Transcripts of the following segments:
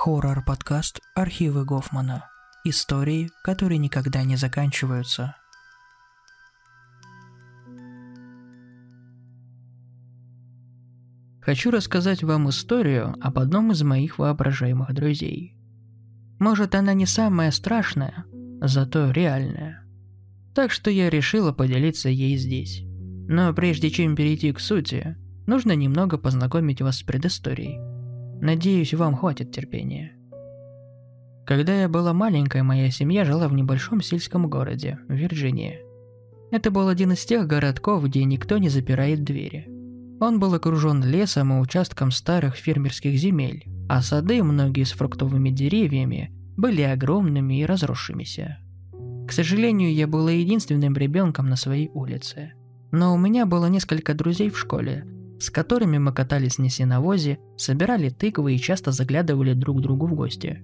Хоррор-подкаст «Архивы Гофмана». Истории, которые никогда не заканчиваются. Хочу рассказать вам историю об одном из моих воображаемых друзей. Может, она не самая страшная, зато реальная. Так что я решила поделиться ей здесь. Но прежде чем перейти к сути, нужно немного познакомить вас с предысторией. Надеюсь, вам хватит терпения. Когда я была маленькой, моя семья жила в небольшом сельском городе, Вирджинии. Это был один из тех городков, где никто не запирает двери. Он был окружен лесом и участком старых фермерских земель, а сады, многие с фруктовыми деревьями, были огромными и разросшимися. К сожалению, я была единственным ребенком на своей улице. Но у меня было несколько друзей в школе, с которыми мы катались на сеновозе, собирали тыквы и часто заглядывали друг другу в гости.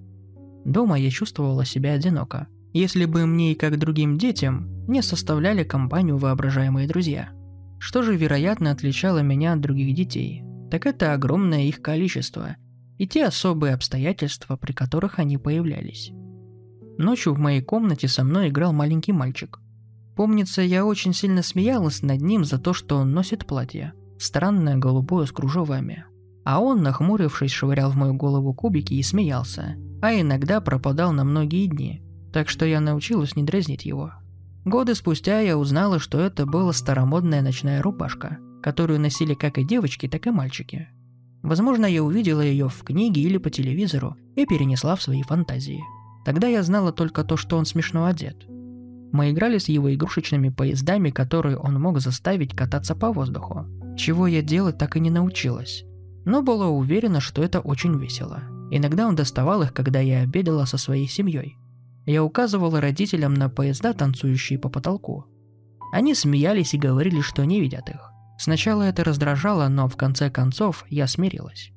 Дома я чувствовала себя одиноко, если бы мне и как другим детям не составляли компанию воображаемые друзья. Что же, вероятно, отличало меня от других детей, так это огромное их количество и те особые обстоятельства, при которых они появлялись. Ночью в моей комнате со мной играл маленький мальчик. Помнится, я очень сильно смеялась над ним за то, что он носит платье – странное голубое с кружевами. А он, нахмурившись, швырял в мою голову кубики и смеялся, а иногда пропадал на многие дни, так что я научилась не дразнить его. Годы спустя я узнала, что это была старомодная ночная рубашка, которую носили как и девочки, так и мальчики. Возможно, я увидела ее в книге или по телевизору и перенесла в свои фантазии. Тогда я знала только то, что он смешно одет. Мы играли с его игрушечными поездами, которые он мог заставить кататься по воздуху чего я делать так и не научилась. Но была уверена, что это очень весело. Иногда он доставал их, когда я обедала со своей семьей. Я указывала родителям на поезда, танцующие по потолку. Они смеялись и говорили, что не видят их. Сначала это раздражало, но в конце концов я смирилась.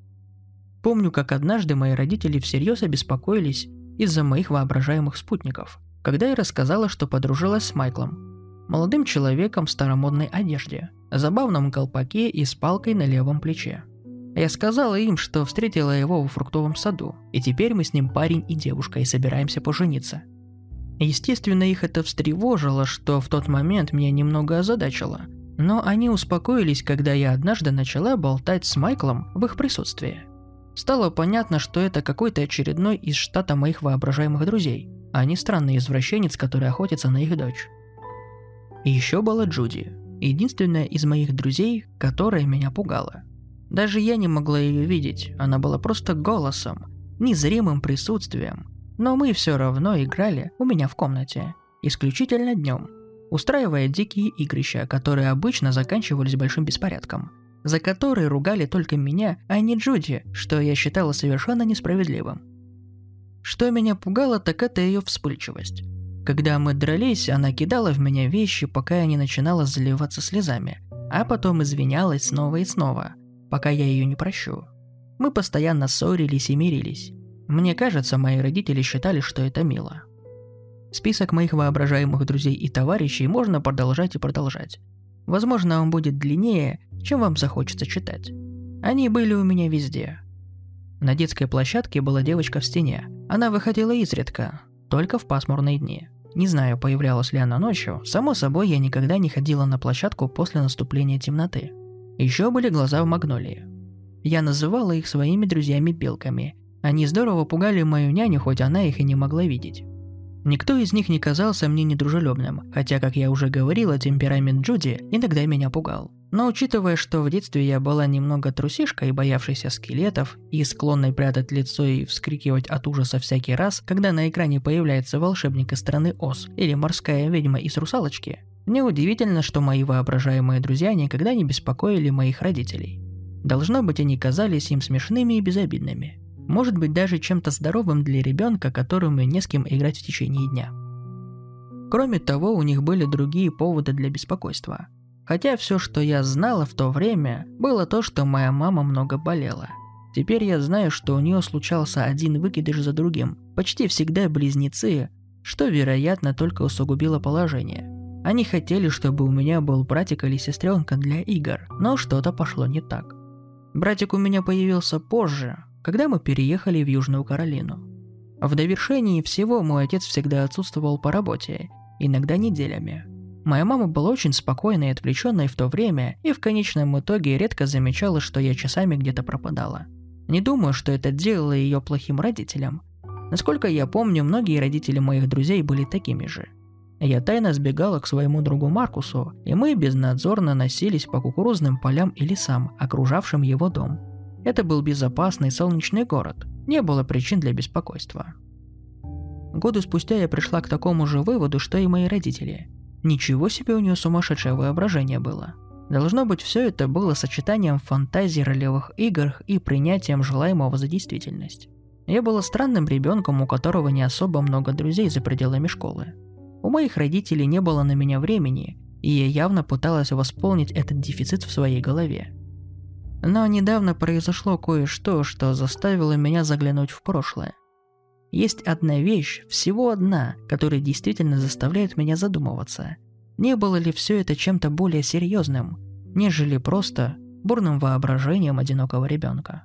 Помню, как однажды мои родители всерьез обеспокоились из-за моих воображаемых спутников, когда я рассказала, что подружилась с Майклом, молодым человеком в старомодной одежде – забавном колпаке и с палкой на левом плече. Я сказала им, что встретила его во фруктовом саду, и теперь мы с ним парень и девушка и собираемся пожениться. Естественно, их это встревожило, что в тот момент меня немного озадачило. Но они успокоились, когда я однажды начала болтать с Майклом в их присутствии. Стало понятно, что это какой-то очередной из штата моих воображаемых друзей, а не странный извращенец, который охотится на их дочь. И еще была Джуди, единственная из моих друзей, которая меня пугала. Даже я не могла ее видеть, она была просто голосом, незримым присутствием. Но мы все равно играли у меня в комнате, исключительно днем, устраивая дикие игрища, которые обычно заканчивались большим беспорядком, за которые ругали только меня, а не Джуди, что я считала совершенно несправедливым. Что меня пугало, так это ее вспыльчивость. Когда мы дрались, она кидала в меня вещи, пока я не начинала заливаться слезами, а потом извинялась снова и снова, пока я ее не прощу. Мы постоянно ссорились и мирились. Мне кажется, мои родители считали, что это мило. Список моих воображаемых друзей и товарищей можно продолжать и продолжать. Возможно, он будет длиннее, чем вам захочется читать. Они были у меня везде. На детской площадке была девочка в стене. Она выходила изредка, только в пасмурные дни. Не знаю, появлялась ли она ночью, само собой я никогда не ходила на площадку после наступления темноты. Еще были глаза в магнолии. Я называла их своими друзьями-белками. Они здорово пугали мою няню, хоть она их и не могла видеть. Никто из них не казался мне недружелюбным, хотя, как я уже говорила, темперамент Джуди иногда меня пугал. Но учитывая, что в детстве я была немного трусишкой, боявшейся скелетов и склонной прятать лицо и вскрикивать от ужаса всякий раз, когда на экране появляется волшебник из страны Оз или морская ведьма из русалочки, неудивительно, что мои воображаемые друзья никогда не беспокоили моих родителей. Должно быть, они казались им смешными и безобидными. Может быть, даже чем-то здоровым для ребенка, которому не с кем играть в течение дня. Кроме того, у них были другие поводы для беспокойства – Хотя все, что я знала в то время, было то, что моя мама много болела. Теперь я знаю, что у нее случался один выкидыш за другим, почти всегда близнецы, что, вероятно, только усугубило положение. Они хотели, чтобы у меня был братик или сестренка для игр, но что-то пошло не так. Братик у меня появился позже, когда мы переехали в Южную Каролину. В довершении всего мой отец всегда отсутствовал по работе, иногда неделями. Моя мама была очень спокойной и отвлеченной в то время, и в конечном итоге редко замечала, что я часами где-то пропадала. Не думаю, что это делало ее плохим родителем. Насколько я помню, многие родители моих друзей были такими же – я тайно сбегала к своему другу Маркусу, и мы безнадзорно носились по кукурузным полям и лесам, окружавшим его дом. Это был безопасный солнечный город, не было причин для беспокойства. Годы спустя я пришла к такому же выводу, что и мои родители. Ничего себе у нее сумасшедшее воображение было. Должно быть, все это было сочетанием фантазий ролевых игр и принятием желаемого за действительность. Я была странным ребенком, у которого не особо много друзей за пределами школы. У моих родителей не было на меня времени, и я явно пыталась восполнить этот дефицит в своей голове. Но недавно произошло кое-что, что заставило меня заглянуть в прошлое. Есть одна вещь, всего одна, которая действительно заставляет меня задумываться. Не было ли все это чем-то более серьезным, нежели просто бурным воображением одинокого ребенка?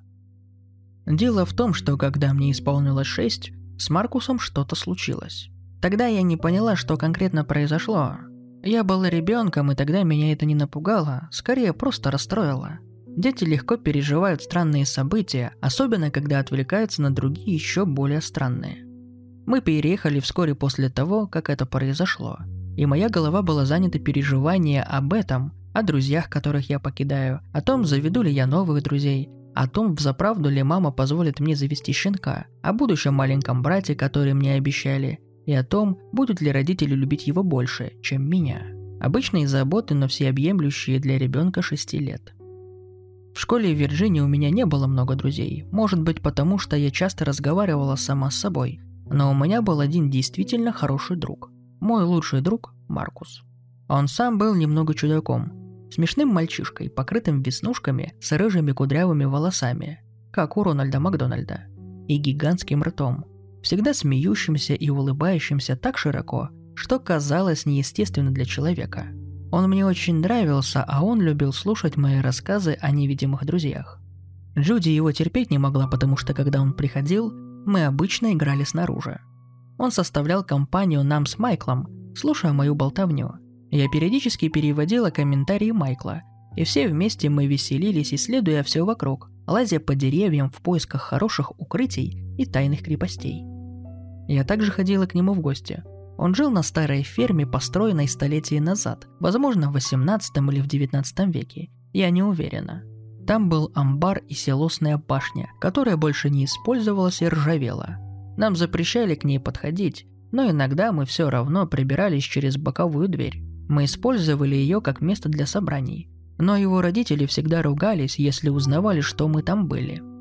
Дело в том, что когда мне исполнилось шесть, с Маркусом что-то случилось. Тогда я не поняла, что конкретно произошло. Я была ребенком, и тогда меня это не напугало, скорее просто расстроило. Дети легко переживают странные события, особенно когда отвлекаются на другие еще более странные. Мы переехали вскоре после того, как это произошло, и моя голова была занята переживанием об этом, о друзьях, которых я покидаю, о том, заведу ли я новых друзей, о том, взаправду ли мама позволит мне завести щенка, о будущем маленьком брате, который мне обещали, и о том, будут ли родители любить его больше, чем меня. Обычные заботы, но всеобъемлющие для ребенка 6 лет. В школе в Вирджинии у меня не было много друзей, может быть потому, что я часто разговаривала сама с собой, но у меня был один действительно хороший друг. Мой лучший друг – Маркус. Он сам был немного чудаком, смешным мальчишкой, покрытым веснушками с рыжими кудрявыми волосами, как у Рональда Макдональда, и гигантским ртом – всегда смеющимся и улыбающимся так широко, что казалось неестественно для человека. Он мне очень нравился, а он любил слушать мои рассказы о невидимых друзьях. Джуди его терпеть не могла, потому что когда он приходил, мы обычно играли снаружи. Он составлял компанию нам с Майклом, слушая мою болтовню. Я периодически переводила комментарии Майкла, и все вместе мы веселились, исследуя все вокруг, лазя по деревьям в поисках хороших укрытий и тайных крепостей – я также ходила к нему в гости. Он жил на старой ферме, построенной столетия назад, возможно, в 18 или в 19 веке, я не уверена. Там был амбар и селосная башня, которая больше не использовалась и ржавела. Нам запрещали к ней подходить, но иногда мы все равно прибирались через боковую дверь. Мы использовали ее как место для собраний. Но его родители всегда ругались, если узнавали, что мы там были –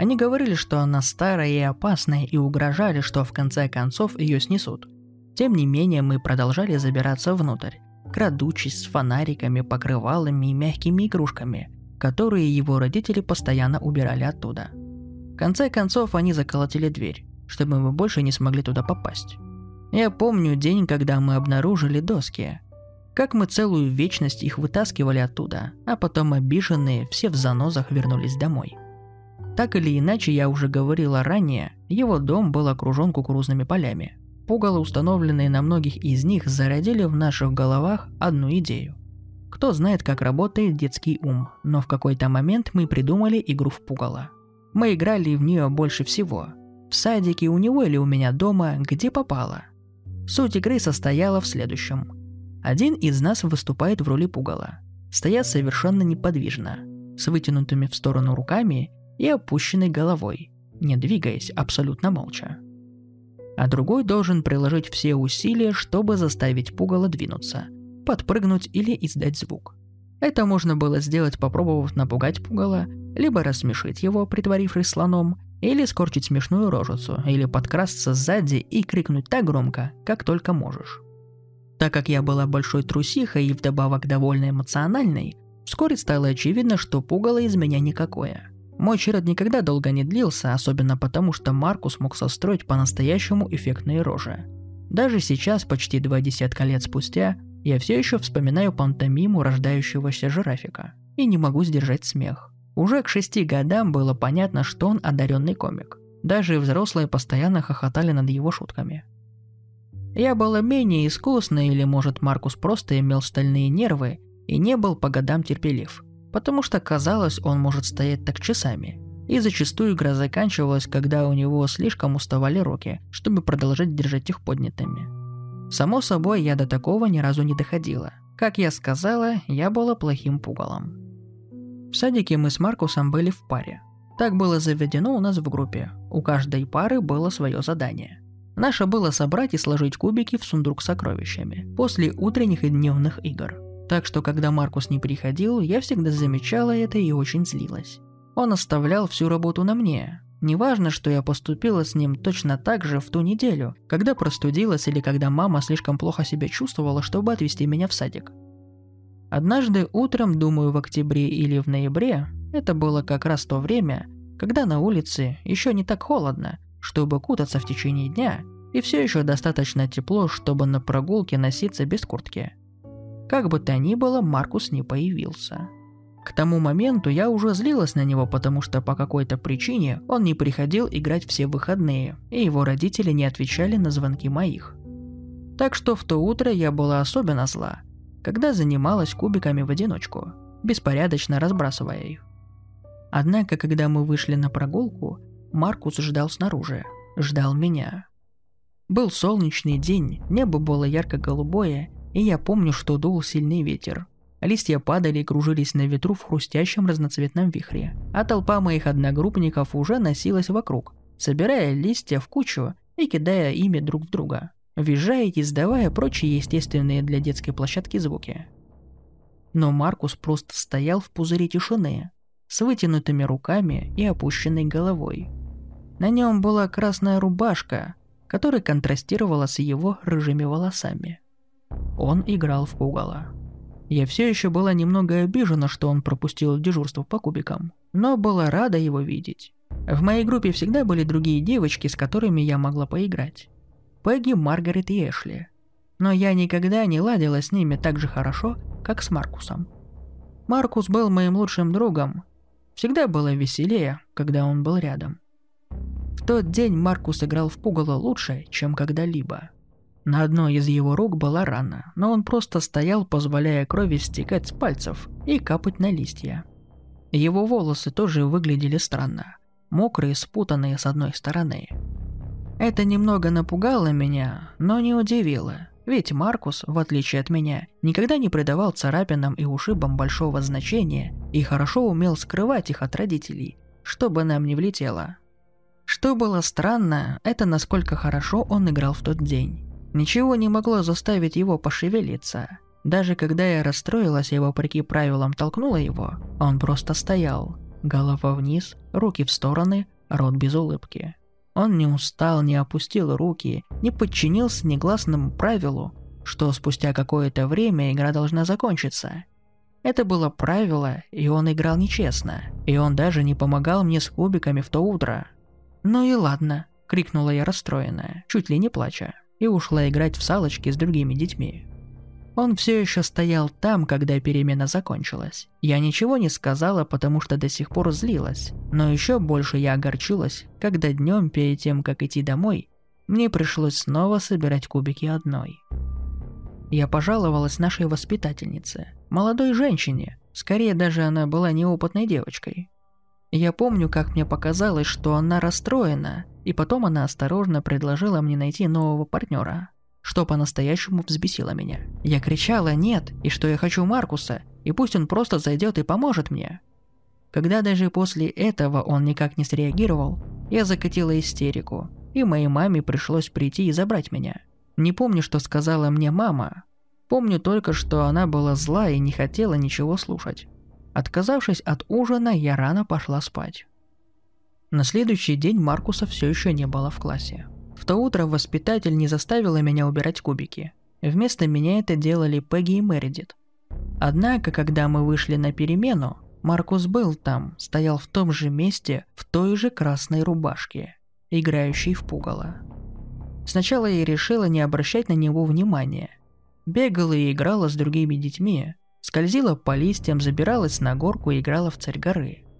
они говорили, что она старая и опасная, и угрожали, что в конце концов ее снесут. Тем не менее, мы продолжали забираться внутрь, крадучись с фонариками, покрывалами и мягкими игрушками, которые его родители постоянно убирали оттуда. В конце концов, они заколотили дверь, чтобы мы больше не смогли туда попасть. Я помню день, когда мы обнаружили доски. Как мы целую вечность их вытаскивали оттуда, а потом обиженные все в занозах вернулись домой. Так или иначе, я уже говорила ранее, его дом был окружен кукурузными полями. Пугало, установленные на многих из них, зародили в наших головах одну идею. Кто знает, как работает детский ум, но в какой-то момент мы придумали игру в пугало. Мы играли в нее больше всего. В садике у него или у меня дома, где попало. Суть игры состояла в следующем. Один из нас выступает в роли пугала. Стоят совершенно неподвижно, с вытянутыми в сторону руками и опущенной головой, не двигаясь абсолютно молча. А другой должен приложить все усилия, чтобы заставить пугало двинуться, подпрыгнуть или издать звук. Это можно было сделать, попробовав напугать пугало, либо рассмешить его, притворившись слоном, или скорчить смешную рожицу, или подкрасться сзади и крикнуть так громко, как только можешь. Так как я была большой трусихой и вдобавок довольно эмоциональной, вскоре стало очевидно, что пугало из меня никакое. Мой черед никогда долго не длился, особенно потому, что Маркус мог состроить по-настоящему эффектные рожи. Даже сейчас, почти два десятка лет спустя, я все еще вспоминаю пантомиму рождающегося жирафика и не могу сдержать смех. Уже к шести годам было понятно, что он одаренный комик. Даже взрослые постоянно хохотали над его шутками. Я была менее искусна, или, может, Маркус просто имел стальные нервы и не был по годам терпелив, потому что казалось, он может стоять так часами. И зачастую игра заканчивалась, когда у него слишком уставали руки, чтобы продолжать держать их поднятыми. Само собой, я до такого ни разу не доходила. Как я сказала, я была плохим пугалом. В садике мы с Маркусом были в паре. Так было заведено у нас в группе. У каждой пары было свое задание. Наше было собрать и сложить кубики в сундук с сокровищами после утренних и дневных игр. Так что, когда Маркус не приходил, я всегда замечала это и очень злилась. Он оставлял всю работу на мне. Неважно, что я поступила с ним точно так же в ту неделю, когда простудилась или когда мама слишком плохо себя чувствовала, чтобы отвезти меня в садик. Однажды утром, думаю, в октябре или в ноябре, это было как раз то время, когда на улице еще не так холодно, чтобы кутаться в течение дня, и все еще достаточно тепло, чтобы на прогулке носиться без куртки. Как бы то ни было, Маркус не появился. К тому моменту я уже злилась на него, потому что по какой-то причине он не приходил играть все выходные, и его родители не отвечали на звонки моих. Так что в то утро я была особенно зла, когда занималась кубиками в одиночку, беспорядочно разбрасывая их. Однако, когда мы вышли на прогулку, Маркус ждал снаружи, ждал меня. Был солнечный день, небо было ярко-голубое, и я помню, что дул сильный ветер. Листья падали и кружились на ветру в хрустящем разноцветном вихре, а толпа моих одногруппников уже носилась вокруг, собирая листья в кучу и кидая ими друг в друга, визжая и издавая прочие естественные для детской площадки звуки. Но Маркус просто стоял в пузыре тишины, с вытянутыми руками и опущенной головой. На нем была красная рубашка, которая контрастировала с его рыжими волосами. Он играл в пугало. Я все еще была немного обижена, что он пропустил дежурство по кубикам, но была рада его видеть. В моей группе всегда были другие девочки, с которыми я могла поиграть. Пегги, Маргарет и Эшли. Но я никогда не ладила с ними так же хорошо, как с Маркусом. Маркус был моим лучшим другом. Всегда было веселее, когда он был рядом. В тот день Маркус играл в пугало лучше, чем когда-либо. На одной из его рук была рана, но он просто стоял, позволяя крови стекать с пальцев и капать на листья. Его волосы тоже выглядели странно, мокрые, спутанные с одной стороны. Это немного напугало меня, но не удивило, ведь Маркус, в отличие от меня, никогда не придавал царапинам и ушибам большого значения и хорошо умел скрывать их от родителей, чтобы нам не влетело. Что было странно, это насколько хорошо он играл в тот день. Ничего не могло заставить его пошевелиться. Даже когда я расстроилась и вопреки правилам толкнула его, он просто стоял. Голова вниз, руки в стороны, рот без улыбки. Он не устал, не опустил руки, не подчинился негласному правилу, что спустя какое-то время игра должна закончиться. Это было правило, и он играл нечестно, и он даже не помогал мне с кубиками в то утро. «Ну и ладно», — крикнула я расстроенная, чуть ли не плача и ушла играть в салочки с другими детьми. Он все еще стоял там, когда перемена закончилась. Я ничего не сказала, потому что до сих пор злилась, но еще больше я огорчилась, когда днем перед тем, как идти домой, мне пришлось снова собирать кубики одной. Я пожаловалась нашей воспитательнице, молодой женщине, скорее даже она была неопытной девочкой. Я помню, как мне показалось, что она расстроена, и потом она осторожно предложила мне найти нового партнера, что по-настоящему взбесило меня. Я кричала «нет» и что я хочу Маркуса, и пусть он просто зайдет и поможет мне. Когда даже после этого он никак не среагировал, я закатила истерику, и моей маме пришлось прийти и забрать меня. Не помню, что сказала мне мама. Помню только, что она была зла и не хотела ничего слушать. Отказавшись от ужина, я рано пошла спать. На следующий день Маркуса все еще не было в классе. В то утро воспитатель не заставила меня убирать кубики. Вместо меня это делали Пегги и Мередит. Однако, когда мы вышли на перемену, Маркус был там, стоял в том же месте, в той же красной рубашке, играющей в пугало. Сначала я решила не обращать на него внимания. Бегала и играла с другими детьми, скользила по листьям, забиралась на горку и играла в царь горы –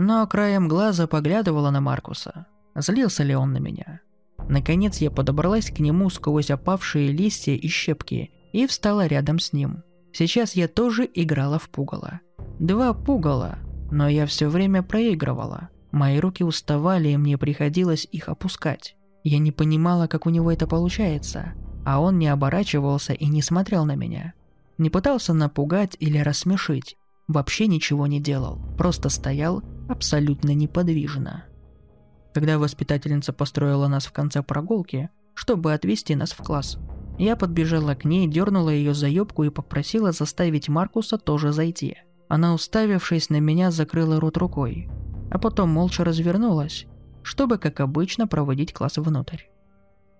Но краем глаза поглядывала на Маркуса. Злился ли он на меня? Наконец я подобралась к нему сквозь опавшие листья и щепки и встала рядом с ним. Сейчас я тоже играла в пугало. Два пугала, но я все время проигрывала. Мои руки уставали, и мне приходилось их опускать. Я не понимала, как у него это получается, а он не оборачивался и не смотрел на меня. Не пытался напугать или рассмешить, вообще ничего не делал, просто стоял абсолютно неподвижно. Когда воспитательница построила нас в конце прогулки, чтобы отвезти нас в класс, я подбежала к ней, дернула ее за юбку и попросила заставить Маркуса тоже зайти. Она, уставившись на меня, закрыла рот рукой, а потом молча развернулась, чтобы, как обычно, проводить класс внутрь.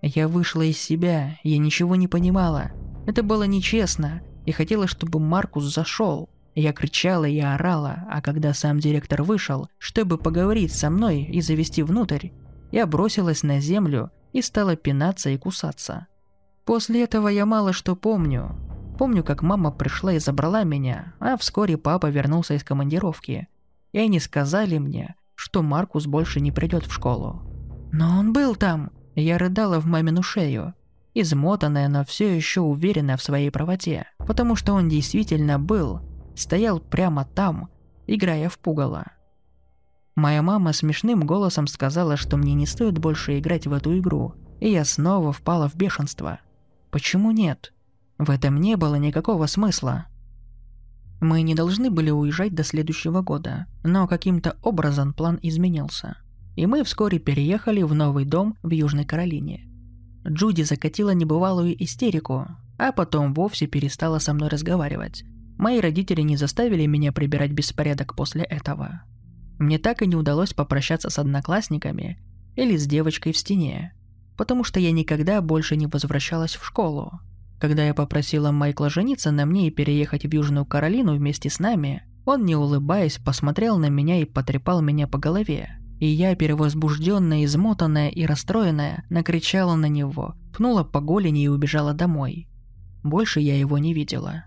Я вышла из себя, я ничего не понимала. Это было нечестно, и хотела, чтобы Маркус зашел. Я кричала и орала, а когда сам директор вышел, чтобы поговорить со мной и завести внутрь, я бросилась на землю и стала пинаться и кусаться. После этого я мало что помню. Помню, как мама пришла и забрала меня, а вскоре папа вернулся из командировки. И они сказали мне, что Маркус больше не придет в школу. Но он был там. Я рыдала в мамину шею измотанная, но все еще уверенная в своей правоте, потому что он действительно был, стоял прямо там, играя в пугало. Моя мама смешным голосом сказала, что мне не стоит больше играть в эту игру, и я снова впала в бешенство. Почему нет? В этом не было никакого смысла. Мы не должны были уезжать до следующего года, но каким-то образом план изменился. И мы вскоре переехали в новый дом в Южной Каролине. Джуди закатила небывалую истерику, а потом вовсе перестала со мной разговаривать. Мои родители не заставили меня прибирать беспорядок после этого. Мне так и не удалось попрощаться с одноклассниками или с девочкой в стене, потому что я никогда больше не возвращалась в школу. Когда я попросила Майкла жениться на мне и переехать в Южную Каролину вместе с нами, он, не улыбаясь, посмотрел на меня и потрепал меня по голове и я, перевозбужденная, измотанная и расстроенная, накричала на него, пнула по голени и убежала домой. Больше я его не видела.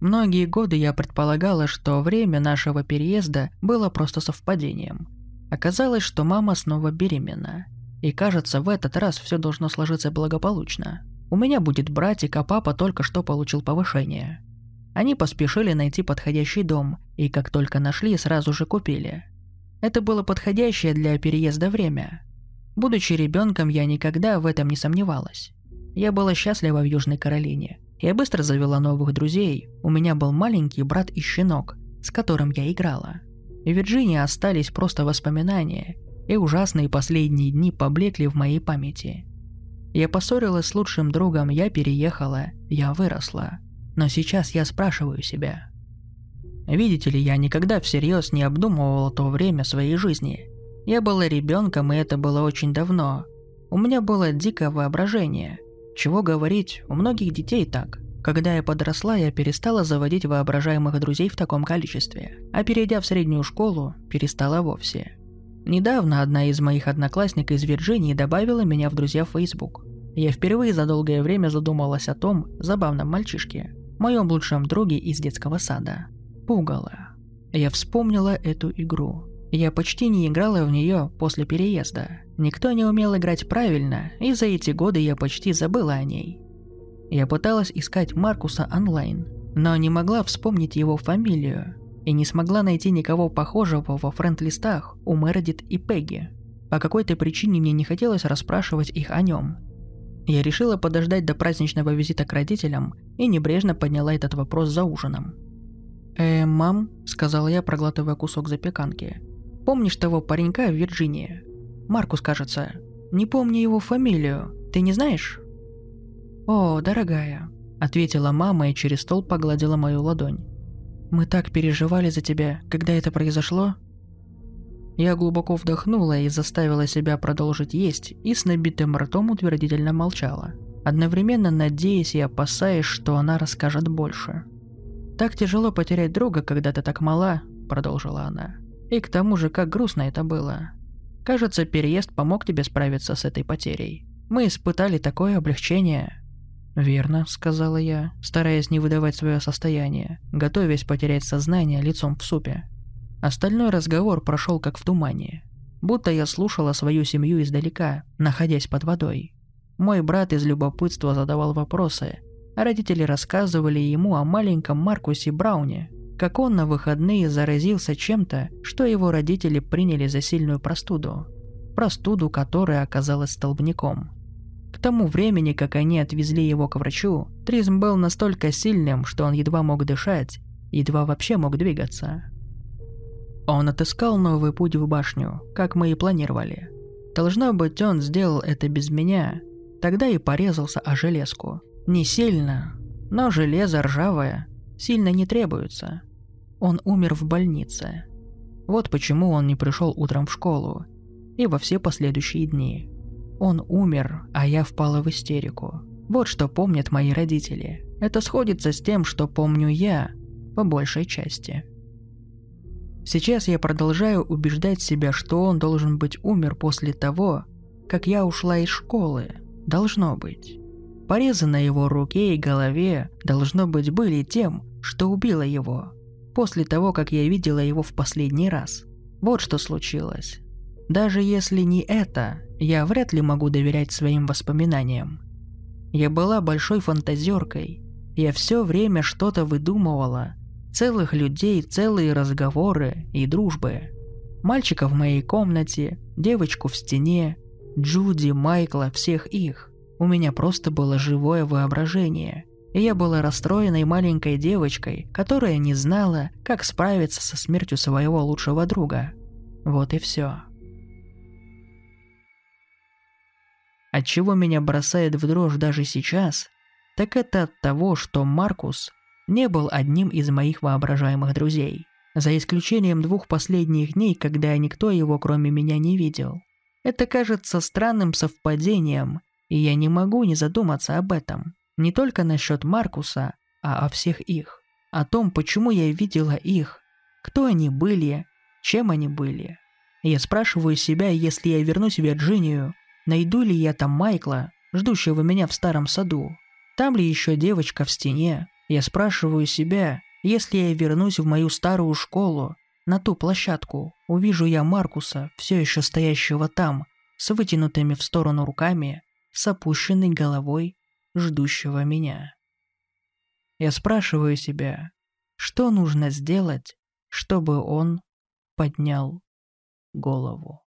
Многие годы я предполагала, что время нашего переезда было просто совпадением. Оказалось, что мама снова беременна. И кажется, в этот раз все должно сложиться благополучно. У меня будет братик, а папа только что получил повышение. Они поспешили найти подходящий дом, и как только нашли, сразу же купили – это было подходящее для переезда время. Будучи ребенком, я никогда в этом не сомневалась. Я была счастлива в Южной Каролине. Я быстро завела новых друзей. У меня был маленький брат и щенок, с которым я играла. В Вирджинии остались просто воспоминания, и ужасные последние дни поблекли в моей памяти. Я поссорилась с лучшим другом, я переехала, я выросла. Но сейчас я спрашиваю себя, Видите ли, я никогда всерьез не обдумывал то время своей жизни. Я была ребенком, и это было очень давно. У меня было дикое воображение. Чего говорить, у многих детей так. Когда я подросла, я перестала заводить воображаемых друзей в таком количестве, а перейдя в среднюю школу, перестала вовсе. Недавно одна из моих одноклассников из Вирджинии добавила меня в друзья в Facebook. Я впервые за долгое время задумалась о том забавном мальчишке, моем лучшем друге из детского сада пугало. Я вспомнила эту игру. Я почти не играла в нее после переезда. Никто не умел играть правильно, и за эти годы я почти забыла о ней. Я пыталась искать Маркуса онлайн, но не могла вспомнить его фамилию и не смогла найти никого похожего во френд-листах у Мередит и Пегги. По какой-то причине мне не хотелось расспрашивать их о нем. Я решила подождать до праздничного визита к родителям и небрежно подняла этот вопрос за ужином. «Э, мам», — сказала я, проглатывая кусок запеканки. «Помнишь того паренька в Вирджинии? Маркус, кажется. Не помню его фамилию. Ты не знаешь?» «О, дорогая», — ответила мама и через стол погладила мою ладонь. «Мы так переживали за тебя, когда это произошло». Я глубоко вдохнула и заставила себя продолжить есть и с набитым ртом утвердительно молчала, одновременно надеясь и опасаясь, что она расскажет больше. «Так тяжело потерять друга, когда ты так мала», — продолжила она. «И к тому же, как грустно это было. Кажется, переезд помог тебе справиться с этой потерей. Мы испытали такое облегчение». «Верно», — сказала я, стараясь не выдавать свое состояние, готовясь потерять сознание лицом в супе. Остальной разговор прошел как в тумане. Будто я слушала свою семью издалека, находясь под водой. Мой брат из любопытства задавал вопросы, родители рассказывали ему о маленьком Маркусе Брауне, как он на выходные заразился чем-то, что его родители приняли за сильную простуду. Простуду, которая оказалась столбняком. К тому времени, как они отвезли его к врачу, тризм был настолько сильным, что он едва мог дышать, едва вообще мог двигаться. Он отыскал новый путь в башню, как мы и планировали. Должно быть, он сделал это без меня, тогда и порезался о железку. Не сильно, но железо ржавое сильно не требуется. Он умер в больнице. Вот почему он не пришел утром в школу и во все последующие дни. Он умер, а я впала в истерику. Вот что помнят мои родители. Это сходится с тем, что помню я, по большей части. Сейчас я продолжаю убеждать себя, что он должен быть умер после того, как я ушла из школы. Должно быть. Порезы на его руке и голове, должно быть, были тем, что убило его. После того, как я видела его в последний раз. Вот что случилось. Даже если не это, я вряд ли могу доверять своим воспоминаниям. Я была большой фантазеркой. Я все время что-то выдумывала. Целых людей, целые разговоры и дружбы. Мальчика в моей комнате, девочку в стене, Джуди, Майкла, всех их. У меня просто было живое воображение. И я была расстроенной маленькой девочкой, которая не знала, как справиться со смертью своего лучшего друга. Вот и все. От чего меня бросает в дрожь даже сейчас, так это от того, что Маркус не был одним из моих воображаемых друзей. За исключением двух последних дней, когда никто его кроме меня не видел. Это кажется странным совпадением, и я не могу не задуматься об этом. Не только насчет Маркуса, а о всех их. О том, почему я видела их, кто они были, чем они были. Я спрашиваю себя, если я вернусь в Вирджинию, Найду ли я там Майкла, ждущего меня в старом саду? Там ли еще девочка в стене? Я спрашиваю себя, если я вернусь в мою старую школу, на ту площадку, увижу я Маркуса, все еще стоящего там, с вытянутыми в сторону руками, с опущенной головой, ждущего меня. Я спрашиваю себя, что нужно сделать, чтобы он поднял голову.